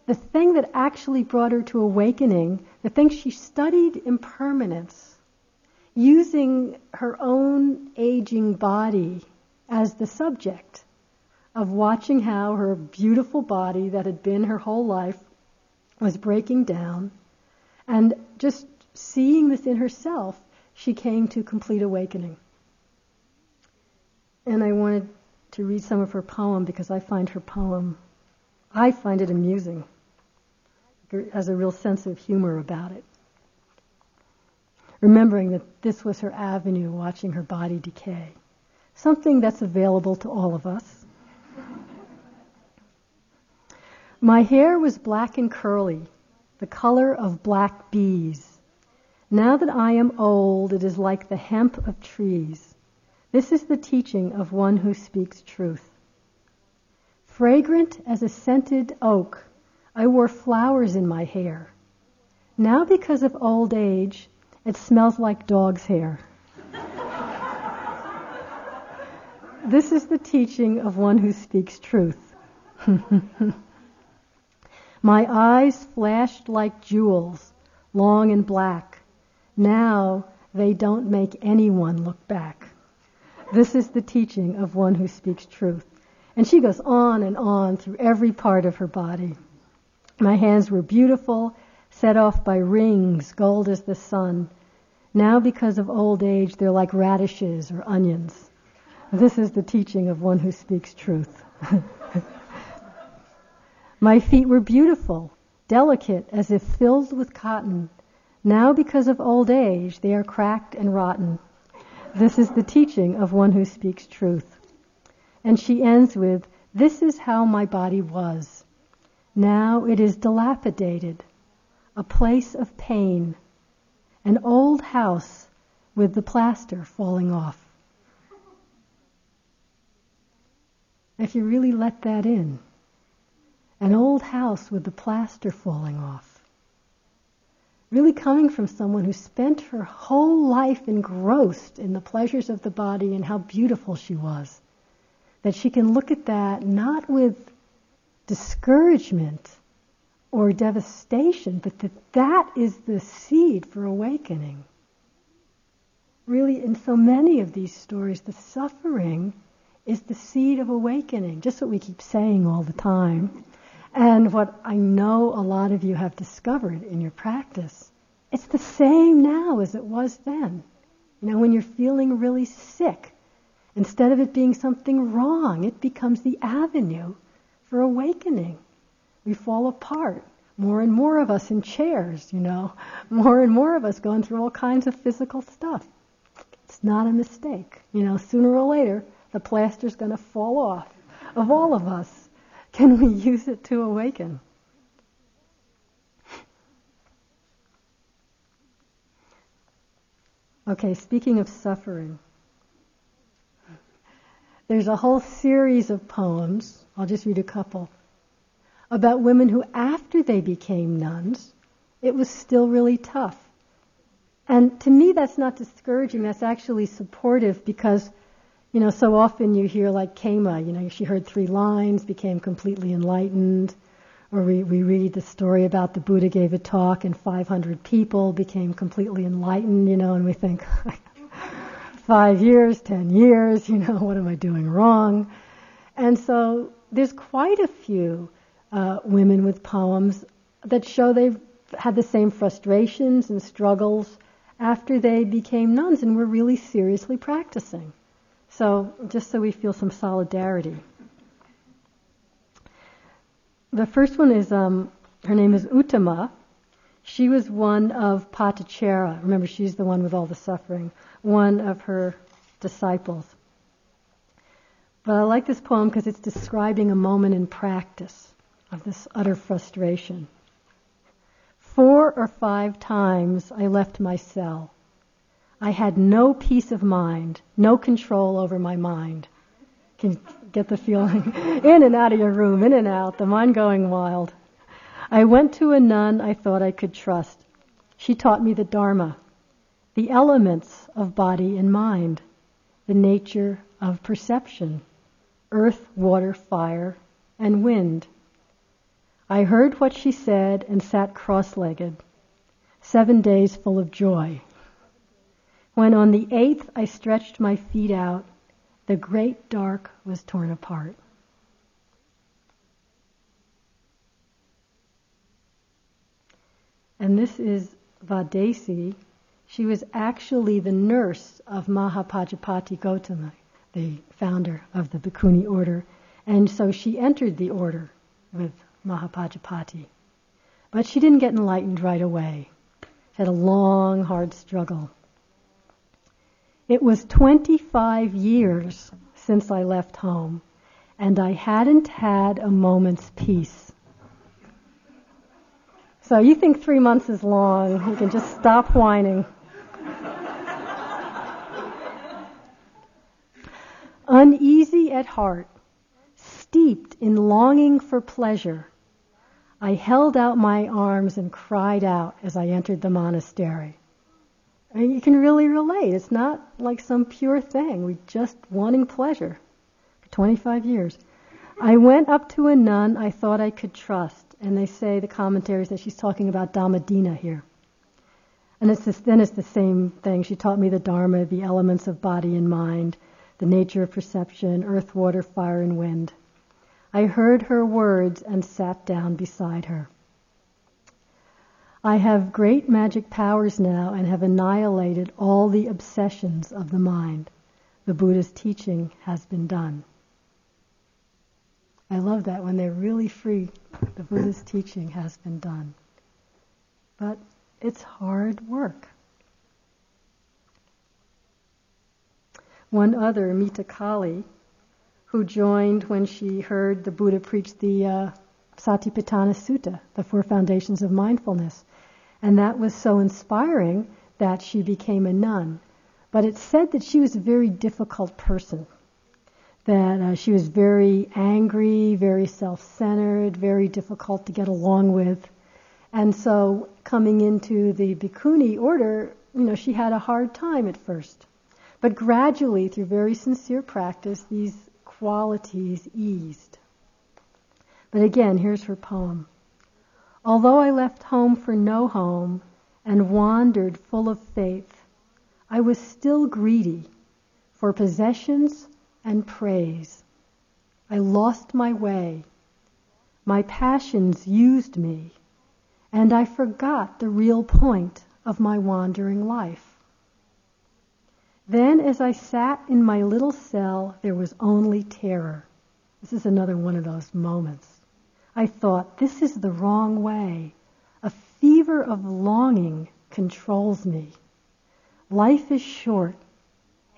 the thing that actually brought her to awakening, the thing she studied impermanence, using her own aging body as the subject of watching how her beautiful body that had been her whole life was breaking down and just seeing this in herself, she came to complete awakening. And I wanted to read some of her poem because I find her poem, I find it amusing. Has a real sense of humor about it. Remembering that this was her avenue, watching her body decay. Something that's available to all of us. My hair was black and curly, the color of black bees. Now that I am old, it is like the hemp of trees. This is the teaching of one who speaks truth. Fragrant as a scented oak, I wore flowers in my hair. Now, because of old age, it smells like dog's hair. this is the teaching of one who speaks truth. *laughs* my eyes flashed like jewels, long and black. Now they don't make anyone look back. This is the teaching of one who speaks truth. And she goes on and on through every part of her body. My hands were beautiful, set off by rings, gold as the sun. Now, because of old age, they're like radishes or onions. This is the teaching of one who speaks truth. *laughs* My feet were beautiful, delicate as if filled with cotton. Now, because of old age, they are cracked and rotten. This is the teaching of one who speaks truth. And she ends with, This is how my body was. Now it is dilapidated, a place of pain, an old house with the plaster falling off. If you really let that in, an old house with the plaster falling off. really coming from someone who spent her whole life engrossed in the pleasures of the body and how beautiful she was. That she can look at that not with discouragement or devastation, but that that is the seed for awakening. Really, in so many of these stories, the suffering is the seed of awakening, just what we keep saying all the time. And what I know a lot of you have discovered in your practice, it's the same now as it was then. You know, when you're feeling really sick, instead of it being something wrong, it becomes the avenue for awakening. We fall apart. More and more of us in chairs, you know, *laughs* more and more of us going through all kinds of physical stuff. It's not a mistake. You know, sooner or later, the plaster's going to fall off of all of us. *laughs* Can we use it to awaken? Okay, speaking of suffering, there's a whole series of poems, I'll just read a couple, about women who, after they became nuns, it was still really tough. And to me, that's not discouraging, that's actually supportive because you know, so often you hear like Khema, you know, she heard three lines, became completely enlightened. Or we, we read the story about the Buddha gave a talk and 500 people became completely enlightened, you know, and we think, *laughs* five years, ten years, you know, what am I doing wrong? And so there's quite a few uh, women with poems that show they've had the same frustrations and struggles after they became nuns and were really seriously practicing. So, just so we feel some solidarity. The first one is, um, her name is Uttama. She was one of Patachara. Remember, she's the one with all the suffering, one of her disciples. But I like this poem because it's describing a moment in practice of this utter frustration. Four or five times I left my cell I had no peace of mind, no control over my mind. Can get the feeling? *laughs* in and out of your room, in and out, the mind going wild. I went to a nun I thought I could trust. She taught me the Dharma, the elements of body and mind, the nature of perception, earth, water, fire, and wind. I heard what she said and sat cross-legged, seven days full of joy. When on the eighth I stretched my feet out, the great dark was torn apart. And this is Vaddhesi. She was actually the nurse of Mahapajapati Gotami, the founder of the Bhikkhuni order. And so she entered the order with Mahapajapati. But she didn't get enlightened right away. Had a long, hard struggle. It was 25 years since I left home, and I hadn't had a moment's peace. So you think three months is long, you can just stop whining. Uneasy at heart, steeped in longing for pleasure, I held out my arms and cried out as I entered the monastery. And you can really relate. It's not like some pure thing. We just wanting pleasure for 25 years. I went up to a nun I thought I could trust, and they say the commentaries that she's talking about Dhammadina here. And it's then it's the same thing. She taught me the Dharma, the elements of body and mind, the nature of perception, earth, water, fire, and wind. I heard her words and sat down beside her. I have great magic powers now and have annihilated all the obsessions of the mind. The Buddha's teaching has been done. I love that when they're really free, the Buddha's teaching has been done. But it's hard work. One other, Mittakali, who joined when she heard the Buddha preach the uh, Satipatthana Sutta, the Four Foundations of Mindfulness. And that was so inspiring that she became a nun. But it said that she was a very difficult person. That uh, she was very angry, very self centered, very difficult to get along with. And so coming into the bhikkhuni order, you know, she had a hard time at first. But gradually, through very sincere practice, these qualities eased. But again, here's her poem. Although I left home for no home and wandered full of faith, I was still greedy for possessions and praise. I lost my way. My passions used me, and I forgot the real point of my wandering life. Then, as I sat in my little cell, there was only terror. This is another one of those moments. I thought, this is the wrong way. A fever of longing controls me. Life is short.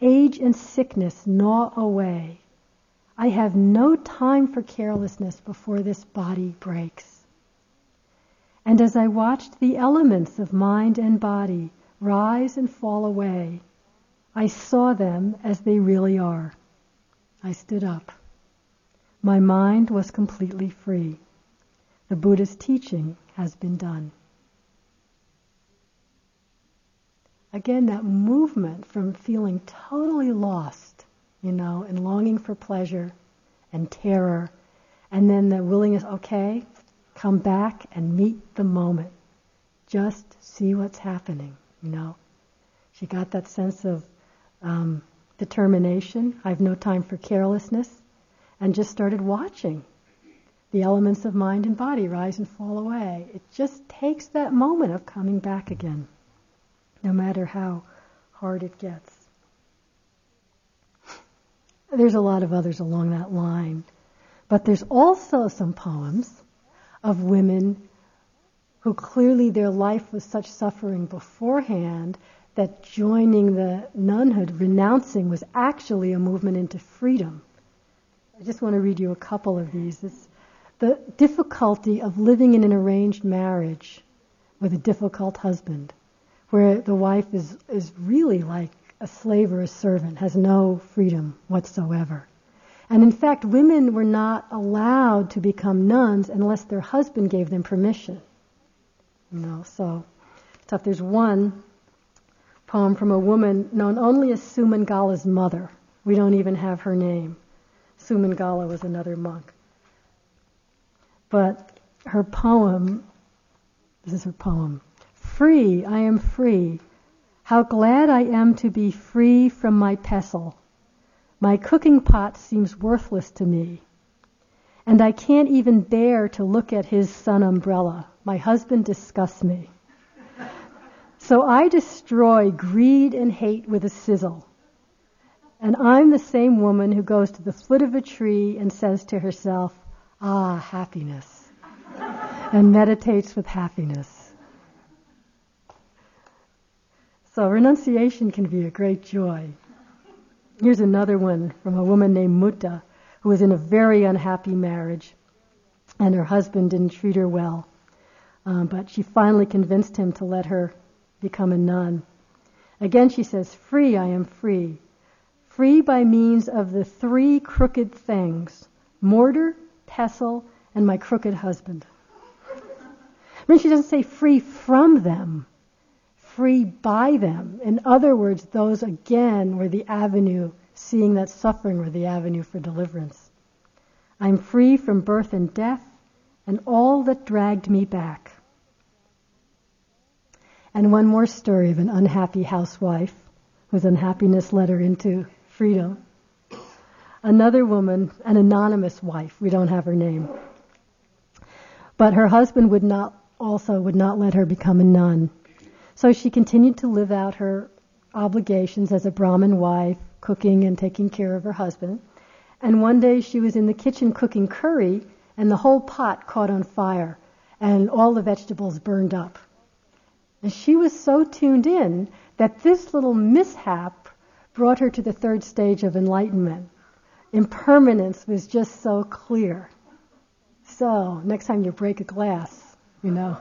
Age and sickness gnaw away. I have no time for carelessness before this body breaks. And as I watched the elements of mind and body rise and fall away, I saw them as they really are. I stood up. My mind was completely free. The Buddha's teaching has been done. Again, that movement from feeling totally lost, you know, and longing for pleasure and terror, and then the willingness, okay, come back and meet the moment. Just see what's happening, you know. She got that sense of um, determination. I have no time for carelessness, and just started watching the elements of mind and body rise and fall away. It just takes that moment of coming back again, no matter how hard it gets. There's a lot of others along that line, but there's also some poems of women who clearly their life was such suffering beforehand that joining the nunhood, renouncing, was actually a movement into freedom. I just want to read you a couple of these. It's the difficulty of living in an arranged marriage with a difficult husband, where the wife is, is really like a slave or a servant, has no freedom whatsoever. And in fact, women were not allowed to become nuns unless their husband gave them permission. You know, so tough. There's one poem from a woman known only as Sumangala's mother. We don't even have her name. Sumangala was another monk. But her poem, this is her poem, Free, I am free. How glad I am to be free from my pestle. My cooking pot seems worthless to me. And I can't even bear to look at his sun umbrella. My husband disgusts me. So I destroy greed and hate with a sizzle. And I'm the same woman who goes to the foot of a tree and says to herself, Ah, happiness, and meditates with happiness. So renunciation can be a great joy. Here's another one from a woman named Mutta, who was in a very unhappy marriage, and her husband didn't treat her well. Um, but she finally convinced him to let her become a nun. Again, she says, Free, I am free. Free by means of the three crooked things mortar, pestle, and my crooked husband. I mean, she doesn't say free from them, free by them. In other words, those again were the avenue, seeing that suffering were the avenue for deliverance. I'm free from birth and death and all that dragged me back. And one more story of an unhappy housewife whose unhappiness led her into freedom. Another woman, an anonymous wife, we don't have her name. But her husband would not, also would not let her become a nun. So she continued to live out her obligations as a Brahmin wife, cooking and taking care of her husband. And one day she was in the kitchen cooking curry, and the whole pot caught on fire, and all the vegetables burned up. And she was so tuned in that this little mishap brought her to the third stage of enlightenment. Impermanence was just so clear. So, next time you break a glass, you know.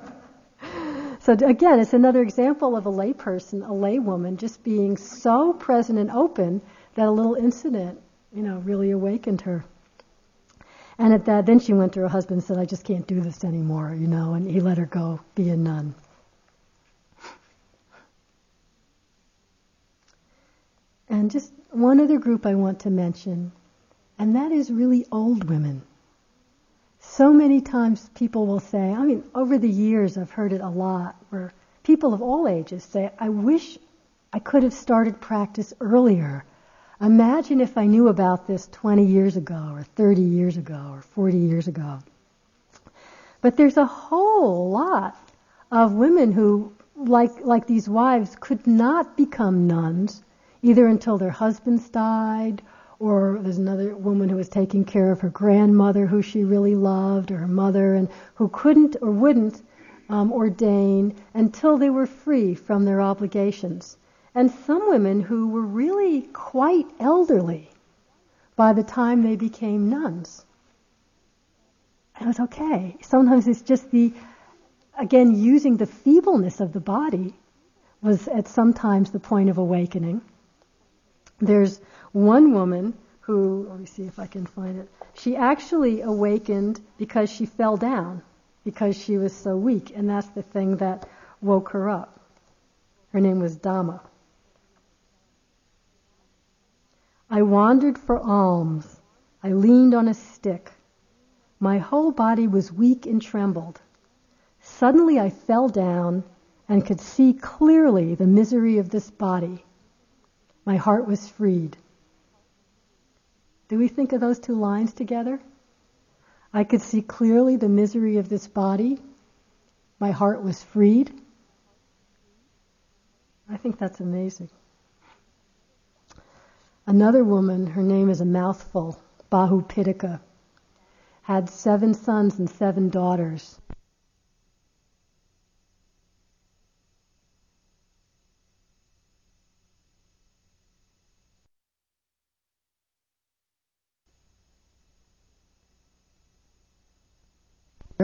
So again, it's another example of a layperson, a laywoman, just being so present and open that a little incident, you know, really awakened her. And at that, then she went to her husband and said, I just can't do this anymore, you know, and he let her go be a nun. And just one other group I want to mention, and that is really old women. So many times people will say, I mean, over the years I've heard it a lot, where people of all ages say, I wish I could have started practice earlier. Imagine if I knew about this 20 years ago, or 30 years ago, or 40 years ago. But there's a whole lot of women who, like, like these wives, could not become nuns either until their husbands died, or there's another woman who was taking care of her grandmother who she really loved, or her mother, and who couldn't or wouldn't um, ordain until they were free from their obligations. And some women who were really quite elderly by the time they became nuns. And it was okay. Sometimes it's just the, again, using the feebleness of the body was at sometimes the point of awakening. There's one woman who, let me see if I can find it. She actually awakened because she fell down, because she was so weak, and that's the thing that woke her up. Her name was Dhamma. I wandered for alms. I leaned on a stick. My whole body was weak and trembled. Suddenly I fell down and could see clearly the misery of this body my heart was freed. Do we think of those two lines together? I could see clearly the misery of this body. My heart was freed. I think that's amazing. Another woman, her name is a mouthful, Bahuputtika, had seven sons and seven daughters.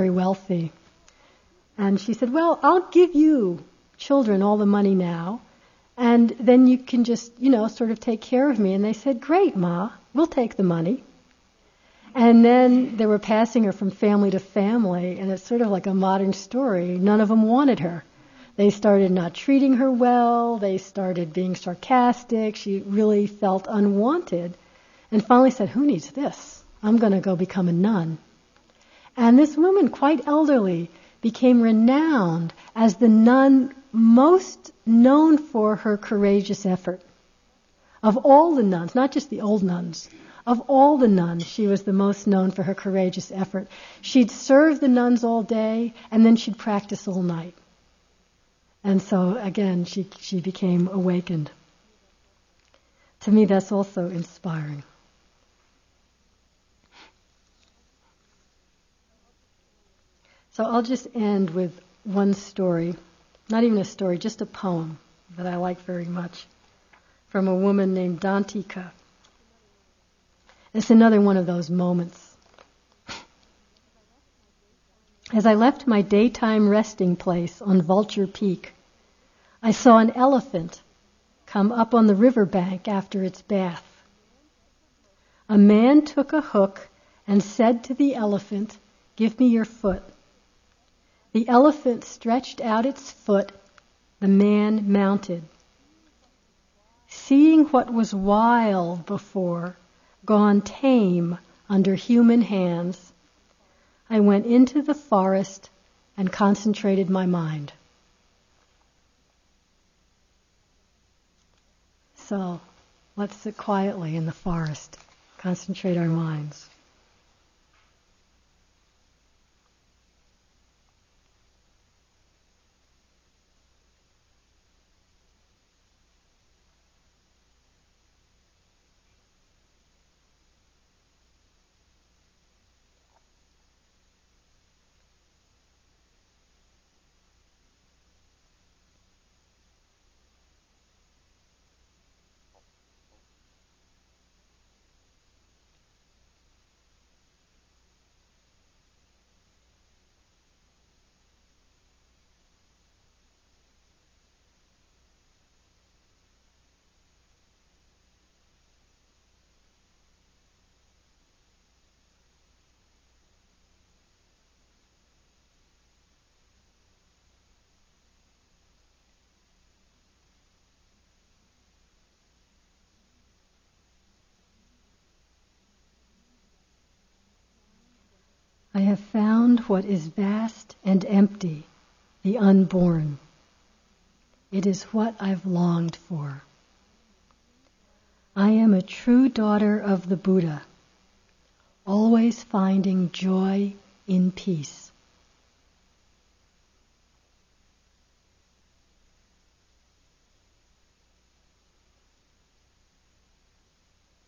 Very wealthy. And she said, Well, I'll give you children all the money now, and then you can just, you know, sort of take care of me. And they said, Great, Ma, we'll take the money. And then they were passing her from family to family, and it's sort of like a modern story. None of them wanted her. They started not treating her well, they started being sarcastic, she really felt unwanted, and finally said, Who needs this? I'm going to go become a nun. And this woman, quite elderly, became renowned as the nun most known for her courageous effort. Of all the nuns, not just the old nuns, of all the nuns, she was the most known for her courageous effort. She'd serve the nuns all day and then she'd practice all night. And so again, she, she became awakened. To me, that's also inspiring. So I'll just end with one story, not even a story, just a poem that I like very much from a woman named Dantika. It's another one of those moments. As I left my daytime resting place on Vulture Peak, I saw an elephant come up on the riverbank after its bath. A man took a hook and said to the elephant, Give me your foot. The elephant stretched out its foot, the man mounted. Seeing what was wild before, gone tame under human hands, I went into the forest and concentrated my mind. So let's sit quietly in the forest, concentrate our minds. I have found what is vast and empty, the unborn. It is what I've longed for. I am a true daughter of the Buddha, always finding joy in peace.